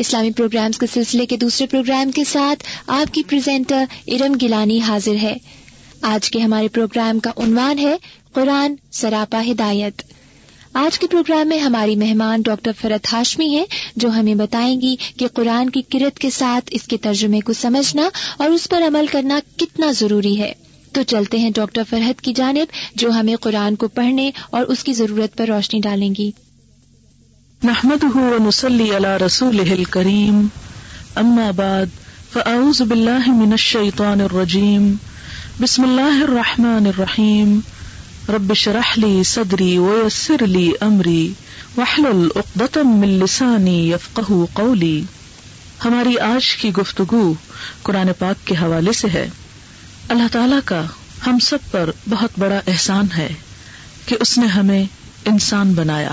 اسلامی پروگرامز کے سلسلے کے دوسرے پروگرام کے ساتھ آپ کی پریزنٹر ارم گیلانی حاضر ہے۔ آج کے ہمارے پروگرام کا عنوان ہے قرآن سراپا ہدایت۔ آج کے پروگرام میں ہماری مہمان ڈاکٹر فرت ہاشمی ہیں، جو ہمیں بتائیں گی کہ قرآن کی کرت کے ساتھ اس کے ترجمے کو سمجھنا اور اس پر عمل کرنا کتنا ضروری ہے۔ تو چلتے ہیں ڈاکٹر فرحت کی جانب، جو ہمیں قرآن کو پڑھنے اور اس کی ضرورت پر روشنی ڈالیں گی۔ نحمده ونصلي على رسوله الكريم. أما بعد، فأعوذ بالله من الشيطان الرجيم. بسم الله الرحمن الرحيم. رب شرح لي صدري ويسر لي أمري. واحلل عقدة من لساني يفقه قولي. ہماری آج کی گفتگو قرآن پاک کے حوالے سے ہے۔ اللہ تعالی کا ہم سب پر بہت بڑا احسان ہے کہ اس نے ہمیں انسان بنایا۔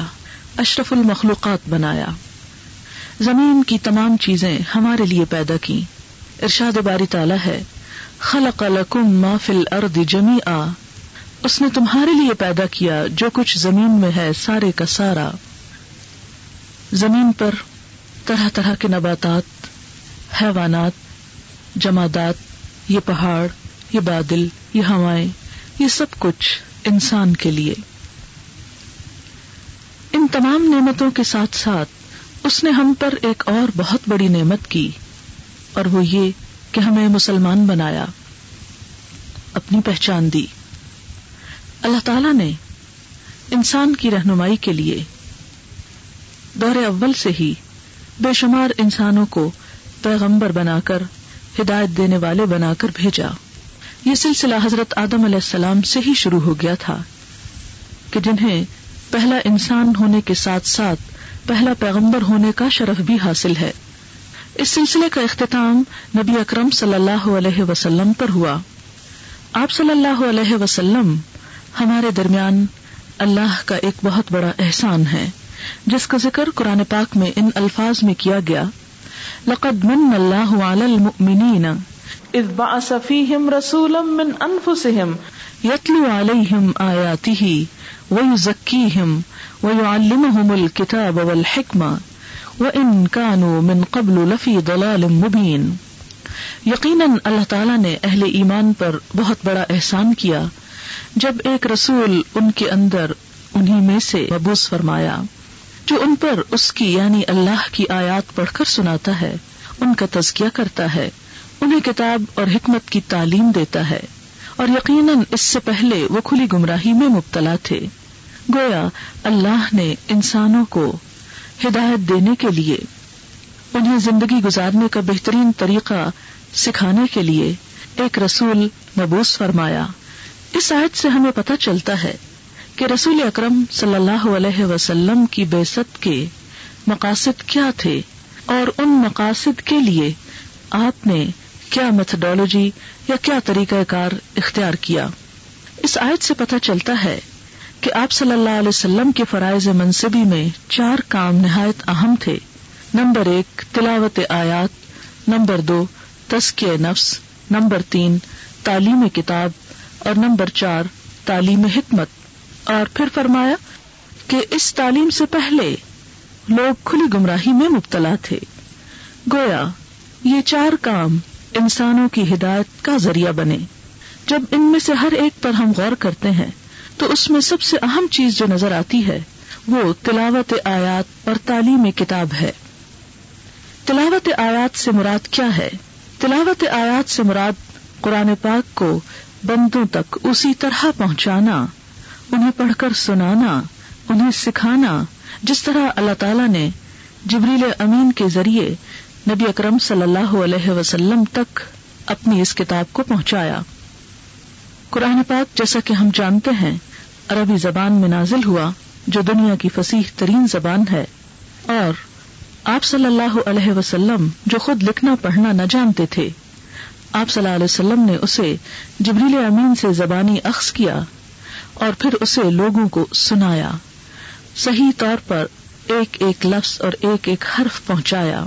اشرف المخلوقات بنایا۔ زمین کی تمام چیزیں ہمارے لیے پیدا کی ارشاد باری تعالی ہے، خلق لکم ما فی الارض جمیعا۔ اس نے تمہارے لیے پیدا کیا جو کچھ زمین میں ہے سارے کا سارا۔ زمین پر طرح طرح کے نباتات، حیوانات، جمادات، یہ پہاڑ، یہ بادل، یہ ہوائیں، یہ سب کچھ انسان کے لیے۔ ان تمام نعمتوں کے ساتھ ساتھ اس نے ہم پر ایک اور بہت بڑی نعمت کی، اور وہ یہ کہ ہمیں مسلمان بنایا، اپنی پہچان دی۔ اللہ تعالی نے انسان کی رہنمائی کے لیے دور اول سے ہی بے شمار انسانوں کو پیغمبر بنا کر ہدایت دینے والے بنا کر بھیجا۔ یہ سلسلہ حضرت آدم علیہ السلام سے ہی شروع ہو گیا تھا کہ جنہیں پہلا انسان ہونے کے ساتھ ساتھ پہلا پیغمبر ہونے کا شرف بھی حاصل ہے۔ اس سلسلے کا اختتام نبی اکرم صلی اللہ علیہ وسلم پر ہوا۔ آپ صلی اللہ علیہ وسلم ہمارے درمیان اللہ کا ایک بہت بڑا احسان ہے، جس کا ذکر قرآن پاک میں ان الفاظ میں کیا گیا۔ لقد من اللہ علی المؤمنین اذ بعث فیہم رسولا من انفسہم یتلو علیہم آیاتہ ويزكيهم ويعلمهم الكتاب والحكمة وإن كانوا من قبل لفي ضلال مبين۔ یقیناً اللہ تعالیٰ نے اہل ایمان پر بہت بڑا احسان کیا جب ایک رسول ان کے اندر انہی میں سے مبوس فرمایا، جو ان پر اس کی یعنی اللہ کی آیات پڑھ کر سناتا ہے، ان کا تزکیہ کرتا ہے، انہیں کتاب اور حکمت کی تعلیم دیتا ہے۔ اور یقیناً اس سے پہلے وہ کھلی گمراہی میں مبتلا تھے۔ گویا اللہ نے انسانوں کو ہدایت دینے کے لیے، انہیں زندگی گزارنے کا بہترین طریقہ سکھانے کے لیے ایک رسول مبوس فرمایا۔ اس آیت سے ہمیں پتہ چلتا ہے کہ رسول اکرم صلی اللہ علیہ وسلم کی بےست کے مقاصد کیا تھے اور ان مقاصد کے لیے آپ نے کیا میتھڈالوجی یا کیا طریقہ کار اختیار کیا۔ اس آیت سے پتہ چلتا ہے کہ آپ صلی اللہ علیہ وسلم کے فرائض منصبی میں چار کام نہایت اہم تھے۔ نمبر ایک، تلاوت آیات۔ نمبر دو تسکیہ نفس۔ نمبر تین، تعلیم کتاب۔ اور نمبر چار، تعلیم حکمت۔ اور پھر فرمایا کہ اس تعلیم سے پہلے لوگ کھلی گمراہی میں مبتلا تھے۔ گویا یہ چار کام انسانوں کی ہدایت کا ذریعہ بنے۔ جب ان میں سے ہر ایک پر ہم غور کرتے ہیں تو اس میں سب سے اہم چیز جو نظر آتی ہے وہ تلاوت آیات اور تعلیم کتاب ہے۔ تلاوت آیات سے مراد کیا ہے؟ تلاوت آیات سے مراد قرآن پاک کو بندوں تک اسی طرح پہنچانا، انہیں پڑھ کر سنانا، انہیں سکھانا، جس طرح اللہ تعالی نے جبریل امین کے ذریعے نبی اکرم صلی اللہ علیہ وسلم تک اپنی اس کتاب کو پہنچایا۔ قرآن پاک جیسا کہ ہم جانتے ہیں عربی زبان میں نازل ہوا، جو دنیا کی فصیح ترین زبان ہے۔ اور آپ صلی اللہ علیہ وسلم جو خود لکھنا، پڑھنا نہ جانتے تھے، آپ صلی اللہ علیہ وسلم نے اسے جبریل امین سے زبانی اخذ کیا اور پھر اسے لوگوں کو سنایا۔ صحیح طور پر ایک ایک لفظ اور ایک ایک حرف پہنچایا۔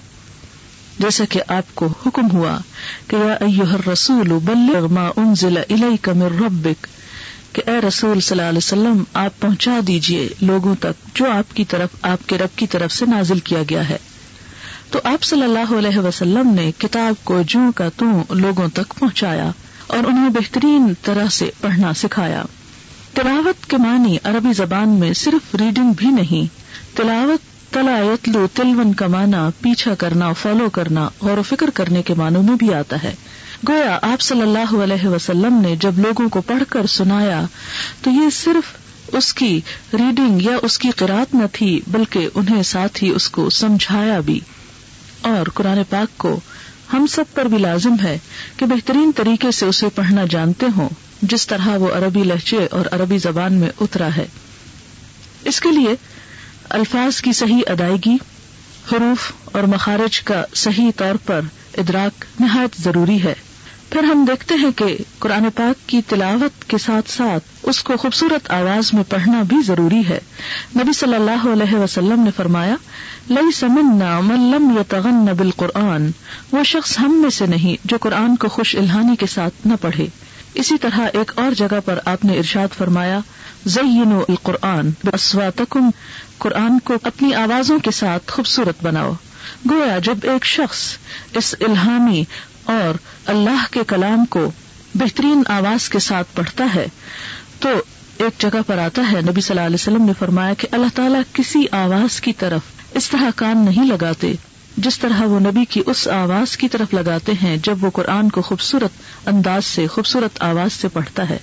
جیسا کہ آپ کو حکم ہوا کہ یا رسول بلغ ما انزل الیک من ربک۔ کہ اے رسول صلی اللہ علیہ وسلم، آپ پہنچا دیجیے لوگوں تک جو آپ کی طرف، آپ کے رب کی طرف سے نازل کیا گیا ہے۔ تو آپ صلی اللہ علیہ وسلم نے کتاب کو جو کا تو لوگوں تک پہنچایا اور انہیں بہترین طرح سے پڑھنا سکھایا۔ تلاوت کے معنی عربی زبان میں صرف ریڈنگ بھی نہیں، تلاوت تلا یتلو تلون کا معنی پیچھا کرنا فالو کرنا، غور و فکر کرنے کے معنوں میں بھی آتا ہے۔ گویا آپ صلی اللہ علیہ وسلم نے جب لوگوں کو پڑھ کر سنایا، تو یہ صرف اس کی ریڈنگ یا اس کی قرآت نہ تھی، بلکہ انہیں ساتھ ہی اس کو سمجھایا بھی۔ اور قرآن پاک کو ہم سب پر بھی لازم ہے کہ بہترین طریقے سے اسے پڑھنا جانتے ہوں، جس طرح وہ عربی لہجے اور عربی زبان میں اترا ہے۔ اس کے لیے الفاظ کی صحیح ادائیگی، حروف اور مخارج کا صحیح طور پر ادراک نہایت ضروری ہے۔ پھر ہم دیکھتے ہیں کہ قرآن پاک کی تلاوت کے ساتھ ساتھ اس کو خوبصورت آواز میں پڑھنا بھی ضروری ہے۔ نبی صلی اللہ علیہ وسلم نے فرمایا لئی سمنا ملم یا تغن قرآن وہ شخص ہم میں سے نہیں جو قرآن کو خوش الحانی کے ساتھ نہ پڑھے۔ اسی طرح ایک اور جگہ پر آپ نے ارشاد فرمایا زین القرآن اسواتکم قرآن کو اپنی آوازوں کے ساتھ خوبصورت بناؤ۔ گویا جب ایک شخص اس الہامی اور اللہ کے کلام کو بہترین آواز کے ساتھ پڑھتا ہے تو ایک جگہ پر آتا ہے۔ نبی صلی اللہ علیہ وسلم نے فرمایا کہ اللہ تعالیٰ کسی آواز کی طرف اس طرح کان نہیں لگاتے جس طرح وہ نبی کی اس آواز کی طرف لگاتے ہیں جب وہ قرآن کو خوبصورت انداز سے، خوبصورت آواز سے پڑھتا ہے۔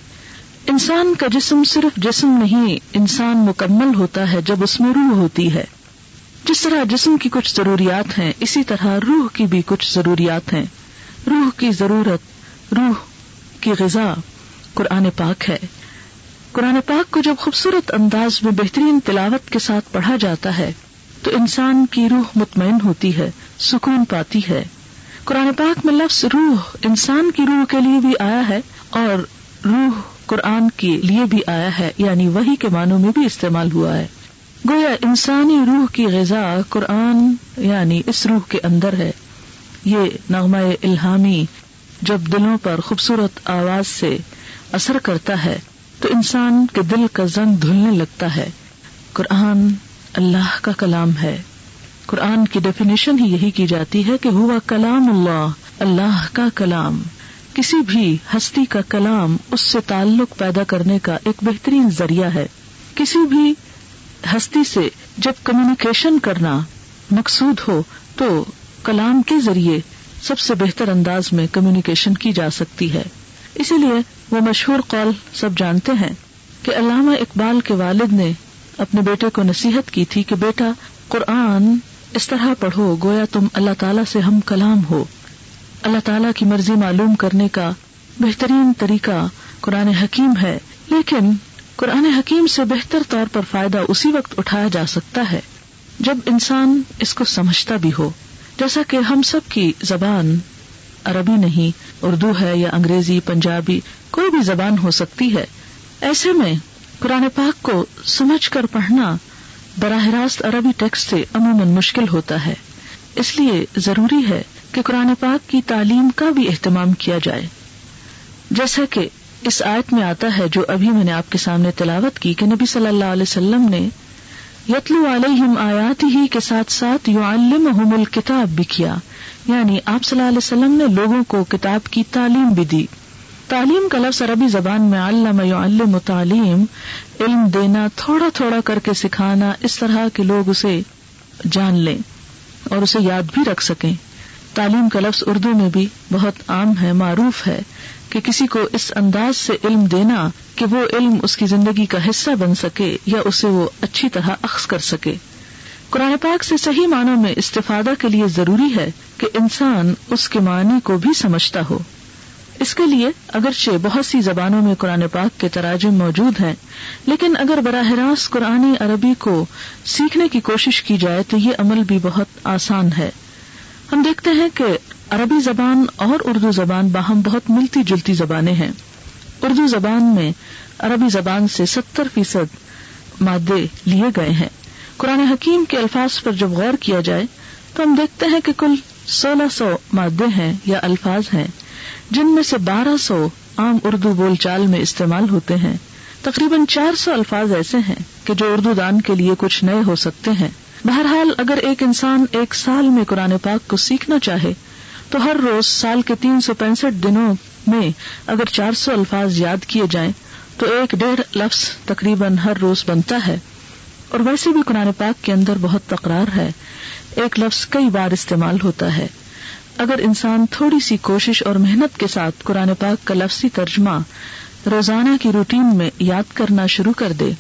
انسان کا جسم صرف جسم نہیں، انسان مکمل ہوتا ہے جب اس میں روح ہوتی ہے۔ جس طرح جسم کی کچھ ضروریات ہیں، اسی طرح روح کی بھی کچھ ضروریات ہیں۔ روح کی ضرورت، روح کی غذا قرآن پاک ہے۔ قرآن پاک کو جب خوبصورت انداز میں بہترین تلاوت کے ساتھ پڑھا جاتا ہے، تو انسان کی روح مطمئن ہوتی ہے، سکون پاتی ہے۔ قرآن پاک میں لفظ روح انسان کی روح کے لیے بھی آیا ہے اور روح قرآن کے لیے بھی آیا ہے یعنی وہی کے معنوں میں بھی استعمال ہوا ہے۔ گویا انسانی روح کی غذا قرآن یعنی اس روح کے اندر ہے۔ یہ نغمہ الہامی جب دلوں پر خوبصورت آواز سے اثر کرتا ہے، تو انسان کے دل کا زنگ دھلنے لگتا ہے۔ قرآن اللہ کا کلام ہے۔ قرآن کی ڈیفینیشن ہی یہی کی جاتی ہے کہ ہوا کلام اللہ اللہ کا کلام۔ کسی بھی ہستی کا کلام اس سے تعلق پیدا کرنے کا ایک بہترین ذریعہ ہے۔ کسی بھی ہستی سے جب کمیونیکیشن کرنا مقصود ہو، تو کلام کے ذریعے سب سے بہتر انداز میں کمیونیکیشن کی جا سکتی ہے۔ اسی لیے وہ مشہور قول سب جانتے ہیں کہ علامہ اقبال کے والد نے اپنے بیٹے کو نصیحت کی تھی کہ بیٹا، قرآن اس طرح پڑھو گویا تم اللہ تعالیٰ سے ہم کلام ہو۔ اللہ تعالیٰ کی مرضی معلوم کرنے کا بہترین طریقہ قرآن حکیم ہے، لیکن قرآن حکیم سے بہتر طور پر فائدہ اسی وقت اٹھایا جا سکتا ہے جب انسان اس کو سمجھتا بھی ہو۔ جیسا کہ ہم سب کی زبان عربی نہیں، اردو ہے یا انگریزی، پنجابی، کوئی بھی زبان ہو سکتی ہے۔ ایسے میں قرآن پاک کو سمجھ کر پڑھنا براہ راست عربی ٹیکسٹ سے عموماً مشکل ہوتا ہے۔ اس لیے ضروری ہے کہ قرآن پاک کی تعلیم کا بھی اہتمام کیا جائے۔ جیسا کہ اس آیت میں آتا ہے جو ابھی میں نے آپ کے سامنے تلاوت کی کہ نبی صلی اللہ علیہ وسلم نے یتلو علیہم آیات ہی کے ساتھ ساتھ یو الکتاب بھی کیا۔ یعنی آپ صلی اللہ علیہ وسلم نے لوگوں کو کتاب کی تعلیم بھی دی۔ تعلیم کا لفظ عربی زبان میں علم یعلم تعلیم، علم دینا تھوڑا تھوڑا کر کے سکھانا، اس طرح کے لوگ اسے جان لیں اور اسے یاد بھی رکھ سکیں۔ تعلیم کا لفظ اردو میں بھی بہت عام ہے، معروف ہے۔ کہ کسی کو اس انداز سے علم دینا کہ وہ علم اس کی زندگی کا حصہ بن سکے یا اسے وہ اچھی طرح اخذ کر سکے۔ قرآن پاک سے صحیح معنوں میں استفادہ کے لیے ضروری ہے کہ انسان اس کے معنی کو بھی سمجھتا ہو۔ اس کے لیے اگرچہ بہت سی زبانوں میں قرآن پاک کے تراجم موجود ہیں، لیکن اگر براہ راست قرآن عربی کو سیکھنے کی کوشش کی جائے تو یہ عمل بھی بہت آسان ہے۔ ہم دیکھتے ہیں کہ عربی زبان اور اردو زبان باہم بہت ملتی جلتی زبانیں ہیں۔ اردو زبان میں عربی زبان سے ستر فیصد مادے لیے گئے ہیں۔ قرآن حکیم کے الفاظ پر جب غور کیا جائے تو ہم دیکھتے ہیں کہ کل سولہ سو مادے ہیں یا الفاظ ہیں، جن میں سے بارہ سو عام اردو بول چال میں استعمال ہوتے ہیں۔ تقریباً چار سو الفاظ ایسے ہیں کہ جو اردو دان کے لیے کچھ نئے ہو سکتے ہیں۔ بہرحال اگر ایک انسان ایک سال میں قرآن پاک کو سیکھنا چاہے تو ہر روز سال کے تین سو پینسٹھ دنوں میں اگر چار سو الفاظ یاد کیے جائیں تو ایک ڈیڑھ لفظ تقریباً ہر روز بنتا ہے اور ویسے بھی قرآن پاک کے اندر بہت تکرار ہے۔ ایک لفظ کئی بار استعمال ہوتا ہے۔ اگر انسان تھوڑی سی کوشش اور محنت کے ساتھ قرآن پاک کا لفظی ترجمہ روزانہ کی روٹین میں یاد کرنا شروع کر دے،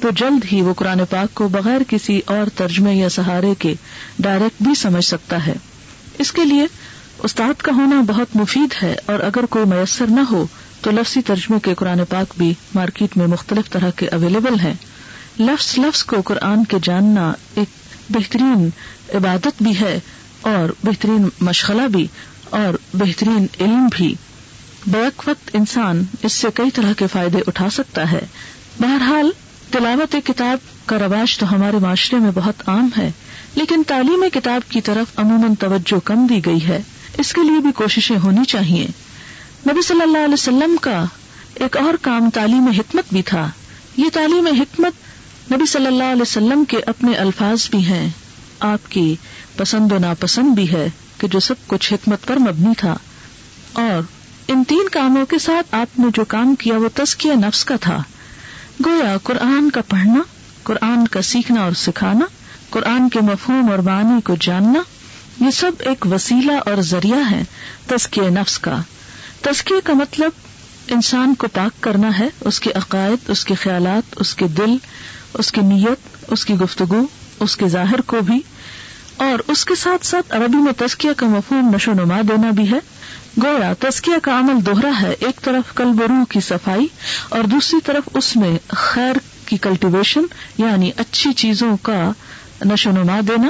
تو جلد ہی وہ قرآن پاک کو بغیر کسی اور ترجمے یا سہارے کے ڈائریکٹ بھی سمجھ سکتا ہے۔ اس کے لیے استاد کا ہونا بہت مفید ہے اور اگر کوئی میسر نہ ہو تو لفظی ترجمے کے قرآن پاک بھی مارکیٹ میں مختلف طرح کے اویلیبل ہیں۔ لفظ لفظ کو قرآن کے جاننا ایک بہترین عبادت بھی ہے اور بہترین مشغلہ بھی اور بہترین علم بھی۔ بیک وقت انسان اس سے کئی طرح کے فائدے اٹھا سکتا ہے۔ بہرحال، تلاوت کتاب کا رواج تو ہمارے معاشرے میں بہت عام ہے، لیکن تعلیم کتاب کی طرف عموماً توجہ کم دی گئی ہے۔ اس کے لیے بھی کوششیں ہونی چاہیے۔ نبی صلی اللہ علیہ وسلم کا ایک اور کام تعلیم حکمت بھی تھا۔ یہ تعلیم حکمت نبی صلی اللہ علیہ وسلم کے اپنے الفاظ بھی ہیں۔ آپ کی پسند و ناپسند بھی ہے کہ جو سب کچھ حکمت پر مبنی تھا۔ اور ان تین کاموں کے ساتھ آپ نے جو کام کیا وہ تسکیہ نفس کا تھا۔ گویا قرآن کا پڑھنا، قرآن کا سیکھنا اور سکھانا، قرآن کے مفہوم اور بانی کو جاننا یہ سب ایک وسیلہ اور ذریعہ ہے تسکیہ نفس کا۔ تسکیہ کا مطلب انسان کو پاک کرنا ہے، اس کے عقائد، اس کے خیالات، اس کے دل، اس کی نیت، اس کی گفتگو، اس کے ظاہر کو بھی۔ اور اس کے ساتھ ساتھ عربی میں تسکیہ کا مفہوم نشو نما دینا بھی ہے۔ گویا تسکیہ کا عمل دوہرا ہے، ایک طرف کل روح کی صفائی اور دوسری طرف اس میں خیر کی کلٹیویشن یعنی اچھی چیزوں کا نشو نما دینا۔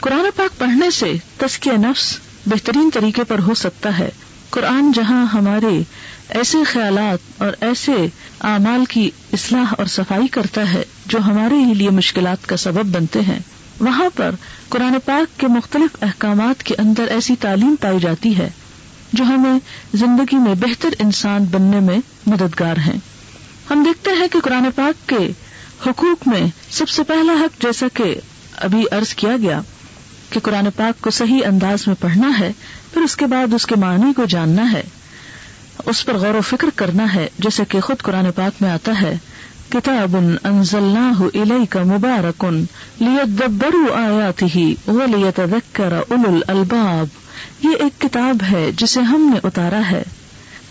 قرآن پاک پڑھنے سے تسکیہ نفس بہترین طریقے پر ہو سکتا ہے۔ قرآن جہاں ہمارے ایسے خیالات اور ایسے اعمال کی اصلاح اور صفائی کرتا ہے جو ہمارے ہی لیے مشکلات کا سبب بنتے ہیں، وہاں پر قرآن پاک کے مختلف احکامات کے اندر ایسی تعلیم پائی جاتی ہے جو ہمیں زندگی میں بہتر انسان بننے میں مددگار ہیں۔ ہم دیکھتے ہیں کہ قرآن پاک کے حقوق میں سب سے پہلا حق جیسا کہ ابھی عرض کیا گیا کہ قرآن پاک کو صحیح انداز میں پڑھنا ہے، پھر اس کے بعد اس کے معنی کو جاننا ہے۔ اس پر غور و فکر کرنا ہے، جیسے کہ خود قرآن پاک میں آتا ہے، کتاب انزلناہ الیک مبارکن لیدبروا آیاتہ ولیتذکر اولو الالباب۔ یہ ایک کتاب ہے جسے ہم نے اتارا ہے۔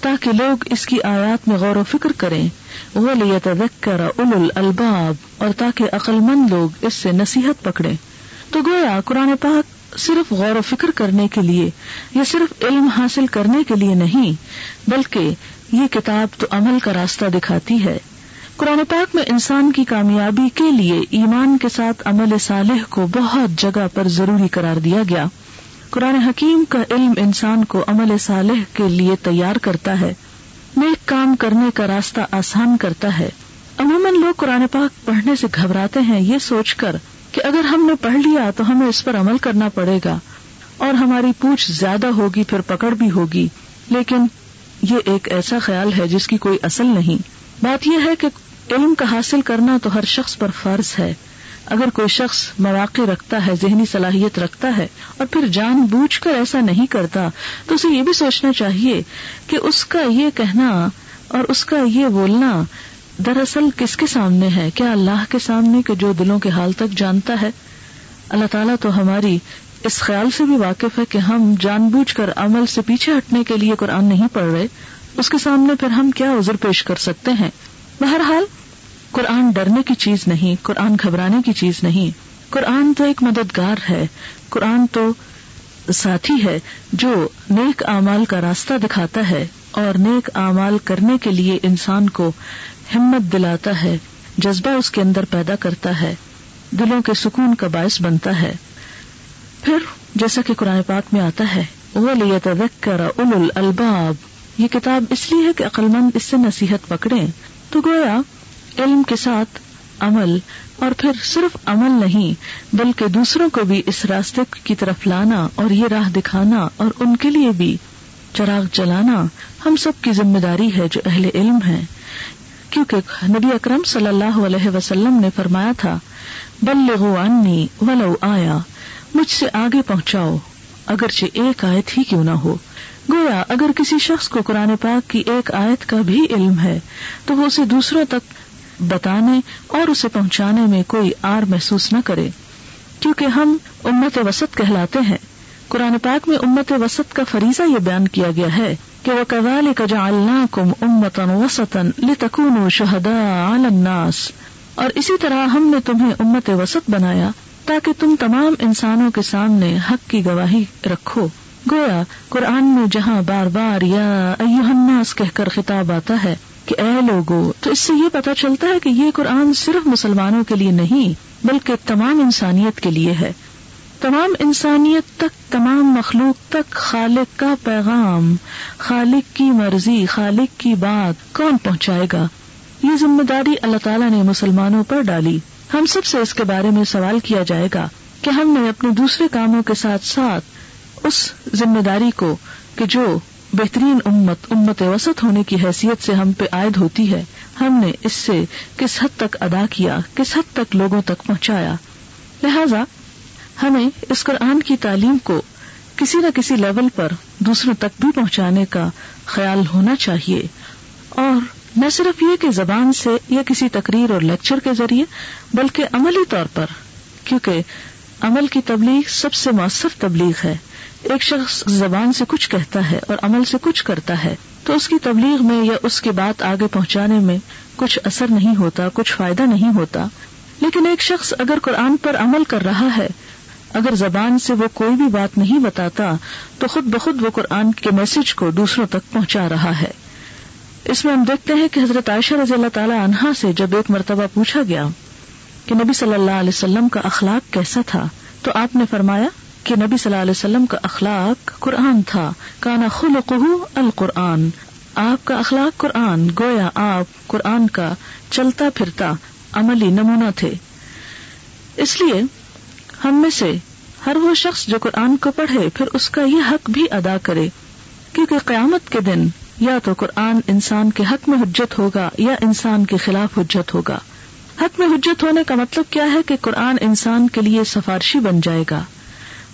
تاکہ لوگ اس کی آیات میں غور و فکر کریں۔ وہ لیتذکر اولو الالباب۔ اور تاکہ عقل مند لوگ اس سے نصیحت پکڑے تو گویا قرآن پاک صرف غور و فکر کرنے کے لیے یا صرف علم حاصل کرنے کے لیے نہیں، بلکہ یہ کتاب تو عمل کا راستہ دکھاتی ہے۔ قرآن پاک میں انسان کی کامیابی کے لیے ایمان کے ساتھ عمل صالح کو بہت جگہ پر ضروری قرار دیا گیا۔ قرآن حکیم کا علم انسان کو عمل صالح کے لیے تیار کرتا ہے۔ نیک کام کرنے کا راستہ آسان کرتا ہے۔ عموماً لوگ قرآن پاک پڑھنے سے گھبراتے ہیں، یہ سوچ کر کہ اگر ہم نے پڑھ لیا تو ہمیں اس پر عمل کرنا پڑے گا اور ہماری پوچھ زیادہ ہوگی پھر پکڑ بھی ہوگی۔ لیکن یہ ایک ایسا خیال ہے جس کی کوئی اصل نہیں۔ بات یہ ہے کہ علم کا حاصل کرنا تو ہر شخص پر فرض ہے۔ اگر کوئی شخص مواقع رکھتا ہے، ذہنی صلاحیت رکھتا ہے اور پھر جان بوجھ کر ایسا نہیں کرتا، تو اسے یہ بھی سوچنا چاہیے کہ اس کا یہ کہنا اور اس کا یہ بولنا دراصل کس کے سامنے ہے؟ کیا اللہ کے سامنے کے جو دلوں کے حال تک جانتا ہے؟ اللہ تعالیٰ تو ہماری اس خیال سے بھی واقف ہے کہ ہم جان بوجھ کر عمل سے پیچھے ہٹنے کے لیے قرآن نہیں پڑھ رہے۔ اس کے سامنے پھر ہم کیا عذر پیش کر سکتے ہیں؟ بہرحال، قرآن ڈرنے کی چیز نہیں، قرآن گھبرانے کی چیز نہیں۔ قرآن تو ایک مددگار ہے۔ قرآن تو ساتھی ہے جو نیک اعمال کا راستہ دکھاتا ہے اور نیک اعمال کرنے کے لیے انسان کو ہمت دلاتا ہے، جذبہ اس کے اندر پیدا کرتا ہے، دلوں کے سکون کا باعث بنتا ہے۔ پھر جیسا کہ قرآن پاک میں آتا ہے اول الباب یہ کتاب اس لیے ہے کہ عقلمند اس سے نصیحت پکڑے تو گویا علم کے ساتھ عمل، اور پھر صرف عمل نہیں، بلکہ دوسروں کو بھی اس راستے کی طرف لانا اور یہ راہ دکھانا اور ان کے لیے بھی چراغ جلانا ہم سب کی ذمہ داری ہے جو اہل علم ہے کیونکہ نبی اکرم صلی اللہ علیہ وسلم نے فرمایا تھا، بلغوا انی ولو آیا، مجھ سے آگے پہنچاؤ، اگرچہ ایک آیت ہی کیوں نہ ہو۔ گویا اگر کسی شخص کو قرآن پاک کی ایک آیت کا بھی علم ہے، تو وہ اسے دوسروں تک بتانے اور اسے پہنچانے میں کوئی آر محسوس نہ کرے۔ کیونکہ ہم امت وسط کہلاتے ہیں۔ قرآن پاک میں امت وسط کا فریضہ یہ بیان کیا گیا ہے کہ وہ قوال کا کم امتن وسطن لتکون شہدا الناس۔ اور اسی طرح ہم نے تمہیں امت وسط بنایا تاکہ تم تمام انسانوں کے سامنے حق کی گواہی رکھو۔ گویا قرآن میں جہاں بار بار یا الناس کہہ کر خطاب آتا ہے کہ اے لوگو، تو اس سے یہ پتا چلتا ہے کہ یہ قرآن صرف مسلمانوں کے لیے نہیں، بلکہ تمام انسانیت کے لیے ہے۔ تمام انسانیت تک، تمام مخلوق تک خالق کا پیغام، خالق کی مرضی، خالق کی بات کون پہنچائے گا؟ یہ ذمہ داری اللہ تعالیٰ نے مسلمانوں پر ڈالی۔ ہم سب سے اس کے بارے میں سوال کیا جائے گا کہ ہم نے اپنے دوسرے کاموں کے ساتھ ساتھ اس ذمہ داری کو کہ جو بہترین امت امت وسط ہونے کی حیثیت سے ہم پہ عائد ہوتی ہے، ہم نے اس سے کس حد تک ادا کیا، کس حد تک لوگوں تک پہنچایا؟ لہذا ہمیں اس قرآن کی تعلیم کو کسی نہ کسی لیول پر دوسروں تک بھی پہنچانے کا خیال ہونا چاہیے۔ اور نہ صرف یہ کہ زبان سے یا کسی تقریر اور لیکچر کے ذریعے، بلکہ عملی طور پر، کیونکہ عمل کی تبلیغ سب سے مؤثر تبلیغ ہے۔ ایک شخص زبان سے کچھ کہتا ہے اور عمل سے کچھ کرتا ہے، تو اس کی تبلیغ میں یا اس کی بات آگے پہنچانے میں کچھ اثر نہیں ہوتا، کچھ فائدہ نہیں ہوتا۔ لیکن ایک شخص اگر قرآن پر عمل کر رہا ہے اگر زبان سے وہ کوئی بھی بات نہیں بتاتا، تو خود بخود وہ قرآن کے میسج کو دوسروں تک پہنچا رہا ہے۔ اس میں ہم دیکھتے ہیں کہ حضرت عائشہ رضی اللہ تعالی عنہا سے جب ایک مرتبہ پوچھا گیا کہ نبی صلی اللہ علیہ وسلم کا اخلاق کیسا تھا، تو آپ نے فرمایا کہ نبی صلی اللہ علیہ وسلم کا اخلاق قرآن تھا۔ کانا خلقہ القرآن۔ آپ کا اخلاق قرآن، گویا آپ قرآن کا چلتا پھرتا عملی نمونہ تھے۔ اس لیے ہم میں سے ہر وہ شخص جو قرآن کو پڑھے، پھر اس کا یہ حق بھی ادا کرے۔ کیونکہ قیامت کے دن یا تو قرآن انسان کے حق میں حجت ہوگا یا انسان کے خلاف حجت ہوگا۔ حق میں حجت ہونے کا مطلب کیا ہے کہ قرآن انسان کے لیے سفارشی بن جائے گا۔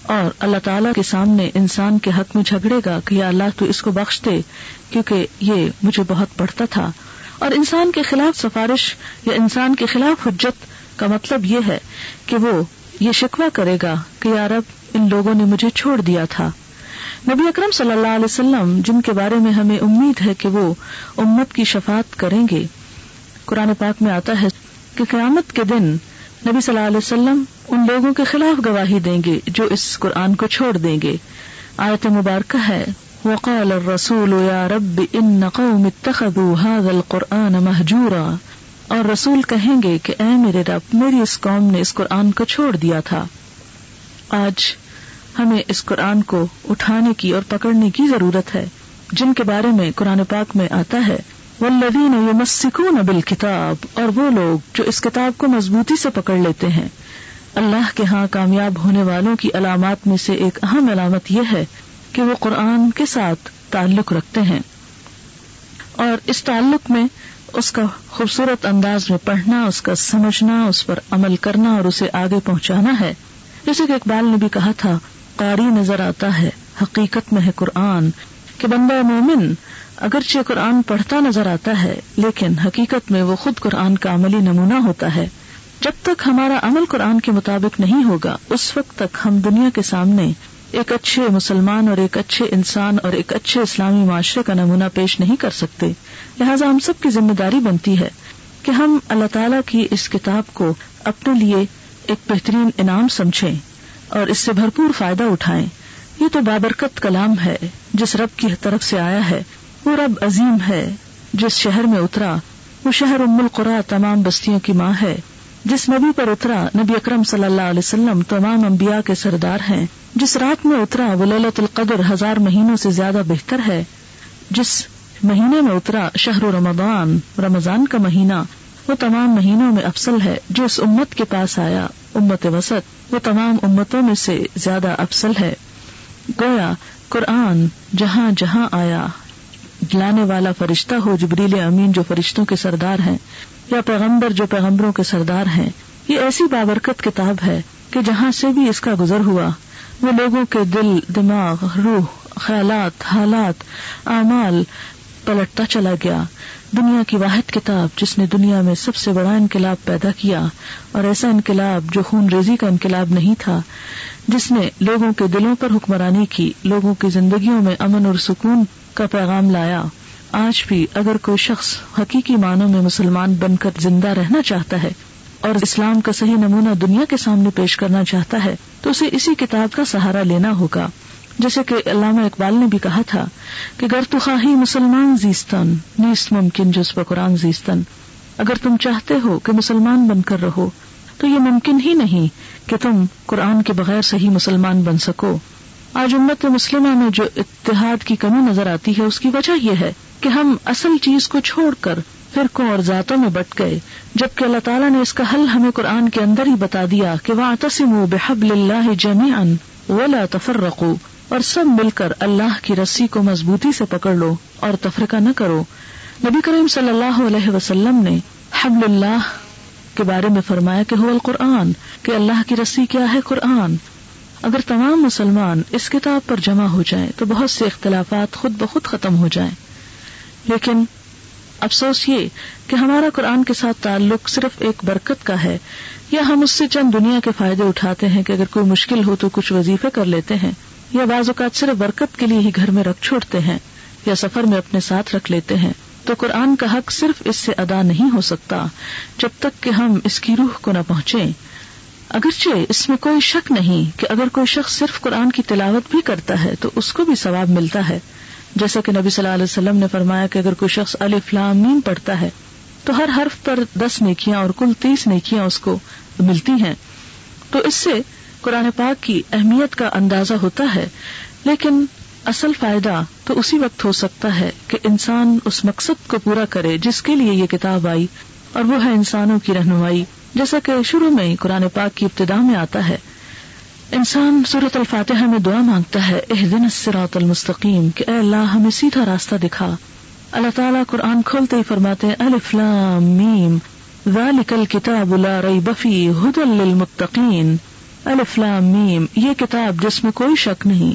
اور اللہ تعالیٰ کے سامنے انسان کے حق میں جھگڑے گا کہ یا اللہ تو اس کو بخش دے، کیونکہ یہ مجھے بہت پڑھتا تھا۔ اور انسان کے خلاف سفارش یا انسان کے خلاف حجت کا مطلب یہ ہے کہ وہ یہ شکوا کرے گا کہ یار اب ان لوگوں نے مجھے چھوڑ دیا تھا۔ نبی اکرم صلی اللہ علیہ وسلم، جن کے بارے میں ہمیں امید ہے کہ وہ امت کی شفات کریں گے، قرآن پاک میں آتا ہے کہ قیامت کے دن نبی صلی اللہ علیہ وسلم ان لوگوں کے خلاف گواہی دیں گے جو اس قرآن کو چھوڑ دیں گے۔ آیت مبارکہ ہے، وقال الرسول یا رب ان قوم اتخذوا هذا القرآن مهجورا۔ اور رسول کہیں گے کہ اے میرے رب، میری اس قوم نے اس قرآن کو چھوڑ دیا تھا۔ آج ہمیں اس قرآن کو اٹھانے کی اور پکڑنے کی ضرورت ہے، جن کے بارے میں قرآن پاک میں آتا ہے۔ وہ بال کتاب اور وہ لوگ جو اس کتاب کو مضبوطی سے پکڑ لیتے ہیں۔ اللہ کے ہاں کامیاب ہونے والوں کی علامات میں سے ایک اہم علامت یہ ہے کہ وہ قرآن کے ساتھ تعلق رکھتے ہیں۔ اور اس تعلق میں اس کا خوبصورت انداز میں پڑھنا، اس کا سمجھنا، اس پر عمل کرنا اور اسے آگے پہنچانا ہے۔ جیسے کہ اقبال نے بھی کہا تھا، قاری نظر آتا ہے، حقیقت میں ہے قرآن، کہ بندہ مومن اگرچہ قرآن پڑھتا نظر آتا ہے، لیکن حقیقت میں وہ خود قرآن کا عملی نمونہ ہوتا ہے۔ جب تک ہمارا عمل قرآن کے مطابق نہیں ہوگا، اس وقت تک ہم دنیا کے سامنے ایک اچھے مسلمان اور ایک اچھے انسان اور ایک اچھے اسلامی معاشرے کا نمونہ پیش نہیں کر سکتے۔ لہٰذا ہم سب کی ذمہ داری بنتی ہے کہ ہم اللہ تعالی کی اس کتاب کو اپنے لیے ایک بہترین انعام سمجھیں اور اس سے بھرپور فائدہ اٹھائیں۔ یہ تو بابرکت کلام ہے، جس رب کی طرف سے آیا ہے، وہ رب عظیم ہے، جس شہر میں اترا، وہ شہر ام القرا تمام بستیوں کی ماں ہے، جس نبی پر اترا نبی اکرم صلی اللہ علیہ وسلم تمام انبیاء کے سردار ہیں۔ جس رات میں اترا وہ للت القدر ہزار مہینوں سے زیادہ بہتر ہے، جس مہینے میں اترا شہر رمضان رمضان کا مہینہ، وہ تمام مہینوں میں افسل ہے جو اس امت کے پاس آیا۔ امت وسط، وہ تمام امتوں میں سے زیادہ افسل ہے۔ گویا قرآن جہاں جہاں آیا۔ لانے والا فرشتہ ہو، جبریل امین جو فرشتوں کے سردار ہیں، یا پیغمبر جو پیغمبروں کے سردار ہیں، یہ ایسی بابرکت کتاب ہے کہ جہاں سے بھی اس کا گزر ہوا وہ لوگوں کے دل، دماغ، روح، خیالات، حالات، اعمال پلٹتا چلا گیا۔ دنیا کی واحد کتاب جس نے دنیا میں سب سے بڑا انقلاب پیدا کیا اور ایسا انقلاب جو خون ریزی کا انقلاب نہیں تھا، جس نے لوگوں کے دلوں پر حکمرانی کی، لوگوں کی زندگیوں میں امن اور سکون کا پیغام لایا۔ آج بھی اگر کوئی شخص حقیقی معنوں میں مسلمان بن کر زندہ رہنا چاہتا ہے اور اسلام کا صحیح نمونہ دنیا کے سامنے پیش کرنا چاہتا ہے، تو اسے اسی کتاب کا سہارا لینا ہوگا۔ جیسے کہ علامہ اقبال نے بھی کہا تھا کہ گر تو خواہی مسلمان زیستن نیست ممکن جس پر قرآن زیستن اگر تم چاہتے ہو کہ مسلمان بن کر رہو، تو یہ ممکن ہی نہیں کہ تم قرآن کے بغیر صحیح مسلمان بن سکو۔ آج امت مسلمہ میں جو اتحاد کی کمی نظر آتی ہے، اس کی وجہ یہ ہے کہ ہم اصل چیز کو چھوڑ کر فرقوں اور ذاتوں میں بٹ گئے، جبکہ اللہ تعالیٰ نے اس کا حل ہمیں قرآن کے اندر ہی بتا دیا کہ وہ تسم بحب اللہ جمی ان ولا تفرقو اور سب مل کر اللہ کی رسی کو مضبوطی سے پکڑ لو اور تفرقہ نہ کرو۔ نبی کریم صلی اللہ علیہ وسلم نے حبل اللہ کے بارے میں فرمایا کہ ہو القرآن، کہ اللہ کی رسی کیا ہے؟ قرآن۔ اگر تمام مسلمان اس کتاب پر جمع ہو جائیں تو بہت سے اختلافات خود بخود ختم ہو جائیں۔ لیکن افسوس یہ کہ ہمارا قرآن کے ساتھ تعلق صرف ایک برکت کا ہے، یا ہم اس سے چند دنیا کے فائدے اٹھاتے ہیں کہ اگر کوئی مشکل ہو تو کچھ وظیفے کر لیتے ہیں، یا بعض اوقات صرف برکت کے لیے ہی گھر میں رکھ چھوڑتے ہیں، یا سفر میں اپنے ساتھ رکھ لیتے ہیں۔ تو قرآن کا حق صرف اس سے ادا نہیں ہو سکتا جب تک کہ ہم اس کی روح کو نہ پہنچے اگرچہ اس میں کوئی شک نہیں کہ اگر کوئی شخص صرف قرآن کی تلاوت بھی کرتا ہے تو اس کو بھی ثواب ملتا ہے۔ جیسا کہ نبی صلی اللہ علیہ وسلم نے فرمایا کہ اگر کوئی شخص میم پڑھتا ہے، تو ہر حرف پر دس نیکیاں اور کل تیس نیکیاں اس کو ملتی ہیں۔ تو اس سے قرآن پاک کی اہمیت کا اندازہ ہوتا ہے، لیکن اصل فائدہ تو اسی وقت ہو سکتا ہے کہ انسان اس مقصد کو پورا کرے جس کے لیے یہ کتاب آئی، اور وہ ہے انسانوں کی رہنمائی۔ جیسا کہ شروع میں ہی قرآن پاک کی ابتدا میں آتا ہے انسان صورت الفاتحہ میں دعا مانگتا ہے اح دن سرات المستقیم، کہ اے اللہ ہمیں سیدھا راستہ دکھا۔ اللہ تعالیٰ قرآن کھولتے ہی فرماتے میم الكتاب لا ریب فی هدى للمتقین۔ الفلام میم، یہ کتاب جس میں کوئی شک نہیں۔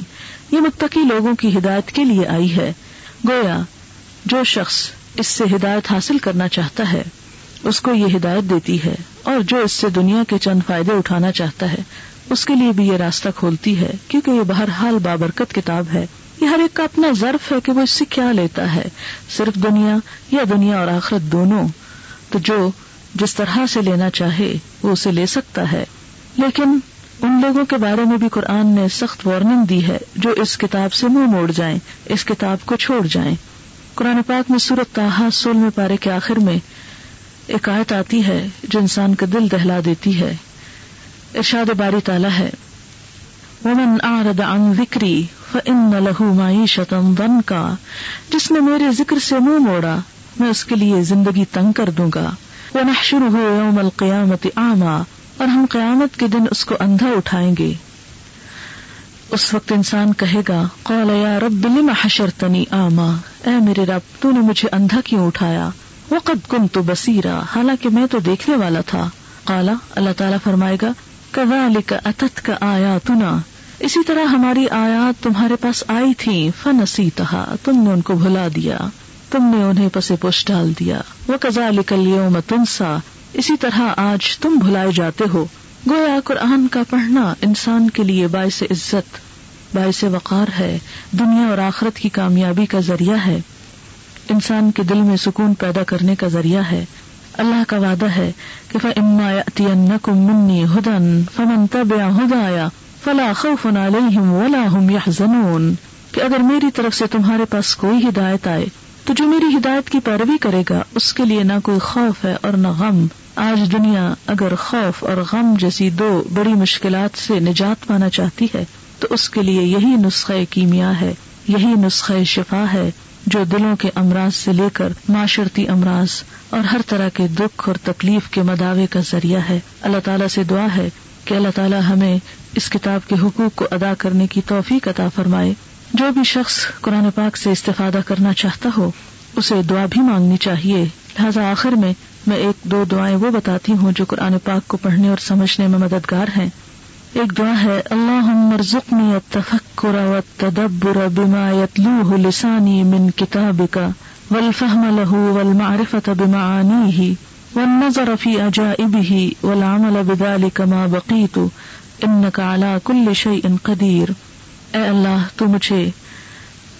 یہ متقی لوگوں کی ہدایت کے لیے آئی ہے۔ گویا، جو شخص اس سے ہدایت حاصل کرنا چاہتا ہے، اس کو یہ ہدایت دیتی ہے، اور جو اس سے دنیا کے چند فائدے اٹھانا چاہتا ہے۔ اس کے لیے بھی یہ راستہ کھولتی ہے، کیونکہ یہ بہرحال بابرکت کتاب ہے۔ یہ ہر ایک کا اپنا ضرف ہے کہ وہ اس سے کیا لیتا ہے۔ صرف دنیا یا دنیا اور آخرت دونوں۔ تو جو جس طرح سے لینا چاہے، وہ اسے لے سکتا ہے۔ لیکن ان لوگوں کے بارے میں بھی قرآن نے سخت وارننگ دی ہے، جو اس کتاب سے منہ موڑ جائیں، اس کتاب کو چھوڑ جائیں۔ قرآن پاک میں سورت تاہا سول میں پارے کے آخر میں ایک آیت آتی ہے، جو انسان کا دل دہلا دیتی ہے۔ ارشاد باری تعالی ہے۔ ومن اعرض عن ذکری فان له معیشتا ضنکا جس نے میرے ذکر سے منہ مو موڑا، میں اس کے لیے زندگی تنگ کر دوں گا۔ ونحشره يوم القيامه اعما اور ہم قیامت کے دن اس کو اندھا اٹھائیں گے۔ اس وقت انسان کہے گا، قال یا رب لما حشرتنی اعما اے میرے رب، تو نے مجھے اندھا کیوں اٹھایا؟ وقد كنت بصیرا حالانکہ میں تو دیکھنے والا تھا۔ قالا اللہ تعالیٰ فرمائے گا کذالک اتت کا آیا تنا اسی طرح ہماری آیات تمہارے پاس آئی تھی فنسی تہا تم نے ان کو بھلا دیا، تم نے انہیں پسے پوش ڈال دیا۔ وہ کزا اليوم تنسا۔ اسی طرح آج تم بھلائے جاتے ہو۔ گویا قرآن کا پڑھنا انسان کے لیے باعث عزت، باعث وقار ہے۔ دنیا اور آخرت کی کامیابی کا ذریعہ ہے۔ انسان کے دل میں سکون پیدا کرنے کا ذریعہ ہے۔ اللہ کا وعدہ ہے کہ منی ہدن فمن تبع ہدایا فلا خوف علیہم ولا هم يحزنون کہ اگر میری طرف سے تمہارے پاس کوئی ہدایت آئے تو جو میری ہدایت کی پیروی کرے گا، اس کے لیے نہ کوئی خوف ہے اور نہ غم۔ آج دنیا اگر خوف اور غم جیسی دو بڑی مشکلات سے نجات پانا چاہتی ہے، تو اس کے لیے یہی نسخہ کیمیا ہے، یہی نسخہ شفا ہے۔ جو دلوں کے امراض سے لے کر معاشرتی امراض اور ہر طرح کے دکھ اور تکلیف کے مداوے کا ذریعہ ہے۔ اللہ تعالیٰ سے دعا ہے کہ اللہ تعالیٰ ہمیں اس کتاب کے حقوق کو ادا کرنے کی توفیق عطا فرمائے۔ جو بھی شخص قرآن پاک سے استفادہ کرنا چاہتا ہو، اسے دعا بھی مانگنی چاہیے۔ لہذا آخر میں میں ایک دو دعائیں وہ بتاتی ہوں جو قرآن پاک کو پڑھنے اور سمجھنے میں مددگار ہیں۔ ایک دعا ہے اللہ مرزقنی التفکر والتدبر بما يتلوه لسانی من کتابك والفهم له والمعرفة بمعانيه والنظر في عجائبه والعمل بذلك ما بقيت انك على كل شيء قدير اے اللہ، تو مجھے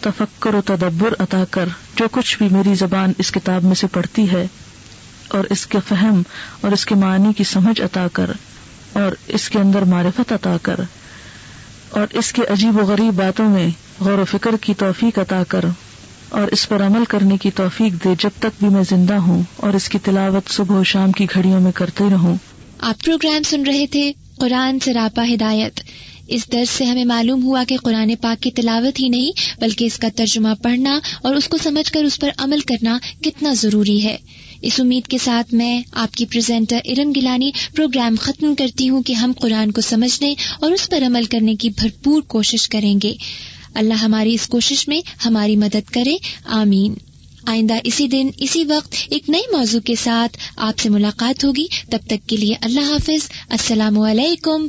تفکر و تدبر عطا کر، جو کچھ بھی میری زبان اس کتاب میں سے پڑھتی ہے، اور اس کے فہم اور اس کے معنی کی سمجھ عطا کر۔ اور اس کے اندر معرفت عطا کر اور اس کے عجیب و غریب باتوں میں غور و فکر کی توفیق عطا کر اور اس پر عمل کرنے کی توفیق دے جب تک بھی میں زندہ ہوں اور اس کی تلاوت صبح و شام کی گھڑیوں میں کرتے رہوں۔ آپ پروگرام سن رہے تھے قرآن سراپا ہدایت۔ اس درس سے ہمیں معلوم ہوا کہ قرآن پاک کی تلاوت ہی نہیں بلکہ اس کا ترجمہ پڑھنا اور اس کو سمجھ کر اس پر عمل کرنا کتنا ضروری ہے۔ اس امید کے ساتھ میں آپ کی پریزنٹر ارم گیلانی پروگرام ختم کرتی ہوں کہ ہم قرآن کو سمجھنے اور اس پر عمل کرنے کی بھرپور کوشش کریں گے۔ اللہ ہماری اس کوشش میں ہماری مدد کرے۔ آمین۔ آئندہ اسی دن، اسی وقت ایک نئی موضوع کے ساتھ آپ سے ملاقات ہوگی۔ تب تک کے لیے اللہ حافظ۔ السلام علیکم۔